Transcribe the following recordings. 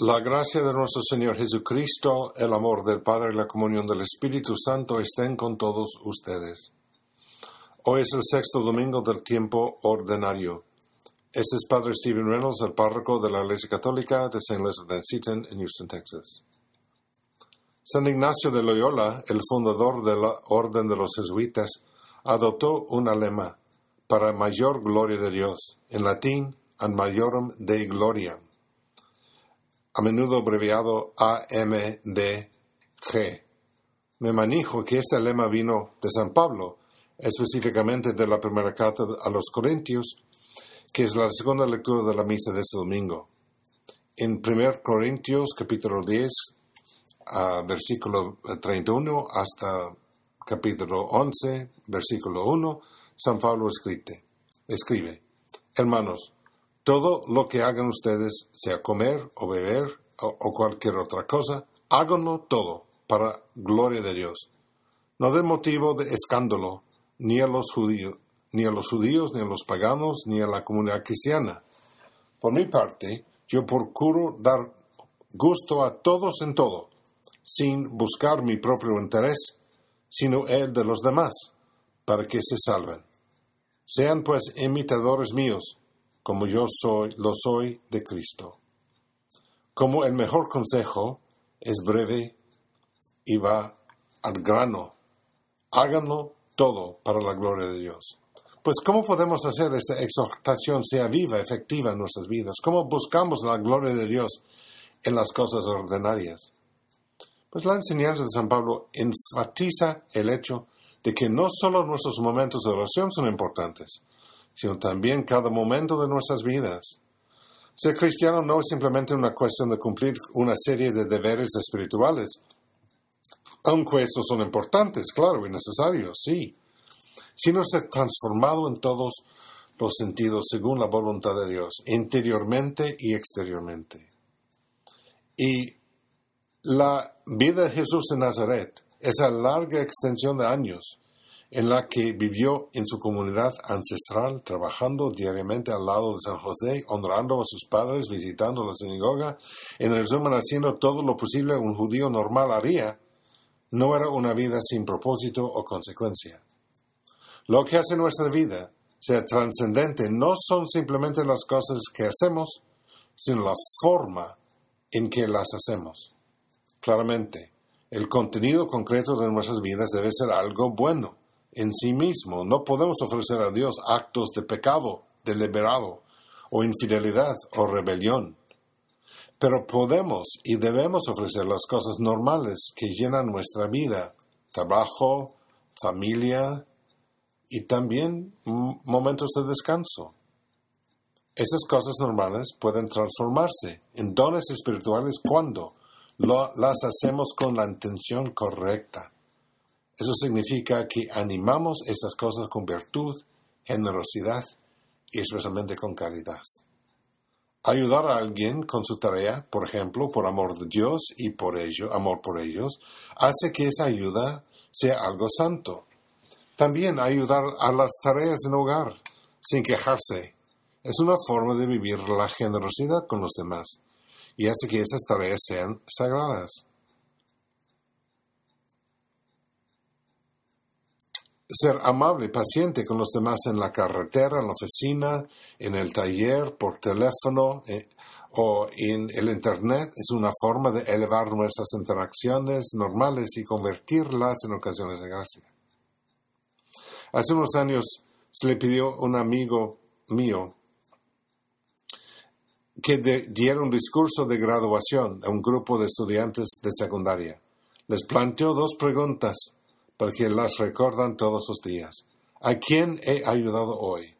La gracia de nuestro Señor Jesucristo, el amor del Padre y la comunión del Espíritu Santo estén con todos ustedes. Hoy es el sexto domingo del tiempo ordinario. Este es Padre Stephen Reynolds, el párroco de la Iglesia Católica de St. Elizabeth Seton en Houston, Texas. San Ignacio de Loyola, el fundador de la Orden de los Jesuitas, adoptó una lema para mayor gloria de Dios, en latín, an majorum de gloria a menudo abreviado AMDG. Me manijo que este lema vino de San Pablo, específicamente de la primera carta a los Corintios, que es la segunda lectura de la misa de este domingo. En 1 Corintios capítulo 10, versículo 31 hasta capítulo 11, versículo 1, San Pablo escribe, escribe, Hermanos, todo lo que hagan ustedes, sea comer o beber o, cualquier otra cosa, háganlo todo para gloria de Dios. No de motivo de escándalo ni a los judíos, ni a los judíos, ni a los paganos, ni a la comunidad cristiana. Por mi parte, yo procuro dar gusto a todos en todo, sin buscar mi propio interés, sino el de los demás, para que se salven. Sean pues imitadores míos, como yo soy, lo soy de Cristo. Como el mejor consejo es breve y va al grano. Háganlo todo para la gloria de Dios. Pues ¿cómo podemos hacer esta exhortación sea viva, efectiva en nuestras vidas? ¿Cómo buscamos la gloria de Dios en las cosas ordinarias? Pues la enseñanza de San Pablo enfatiza el hecho de que no solo nuestros momentos de oración son importantes, sino también cada momento de nuestras vidas. Ser cristiano no es simplemente una cuestión de cumplir una serie de deberes espirituales, aunque estos son importantes, claro, y necesarios, sí, sino ser transformado en todos los sentidos según la voluntad de Dios, interiormente y exteriormente. Y la vida de Jesús en Nazaret, esa larga extensión de años, en la que vivió en su comunidad ancestral, trabajando diariamente al lado de San José, honrando a sus padres, visitando la sinagoga, en resumen haciendo todo lo posible un judío normal haría, no era una vida sin propósito o consecuencia. Lo que hace nuestra vida sea trascendente no son simplemente las cosas que hacemos, sino la forma en que las hacemos. Claramente, el contenido concreto de nuestras vidas debe ser algo bueno en sí mismo. No podemos ofrecer a Dios actos de pecado deliberado o infidelidad o rebelión. Pero podemos y debemos ofrecer las cosas normales que llenan nuestra vida, trabajo, familia y también momentos de descanso. Esas cosas normales pueden transformarse en dones espirituales cuando las hacemos con la intención correcta. Eso significa que animamos esas cosas con virtud, generosidad y especialmente con caridad. Ayudar a alguien con su tarea, por ejemplo, por amor de Dios y por ello, amor por ellos, hace que esa ayuda sea algo santo. También ayudar a las tareas en hogar sin quejarse es una forma de vivir la generosidad con los demás y hace que esas tareas sean sagradas. Ser amable paciente con los demás en la carretera, en la oficina, en el taller, por teléfono eh, o en el Internet es una forma de elevar nuestras interacciones normales y convertirlas en ocasiones de gracia. Hace unos años se le pidió a un amigo mío que diera un discurso de graduación a un grupo de estudiantes de secundaria. Les planteó dos preguntas porque las recordan todos los días. ¿A quién he ayudado hoy?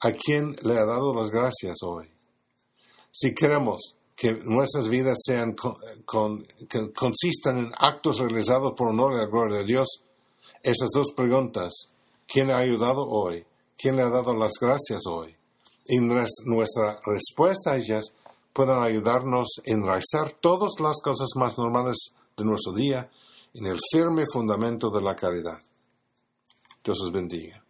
¿A quién le he dado las gracias hoy? Si queremos que nuestras vidas sean que consistan en actos realizados por honor y la gloria de Dios, esas dos preguntas, ¿quién ha ayudado hoy? ¿Quién le ha dado las gracias hoy? Y nuestra respuesta a ellas pueden ayudarnos a enraizar todas las cosas más normales de nuestro día en el firme fundamento de la caridad. Dios os bendiga.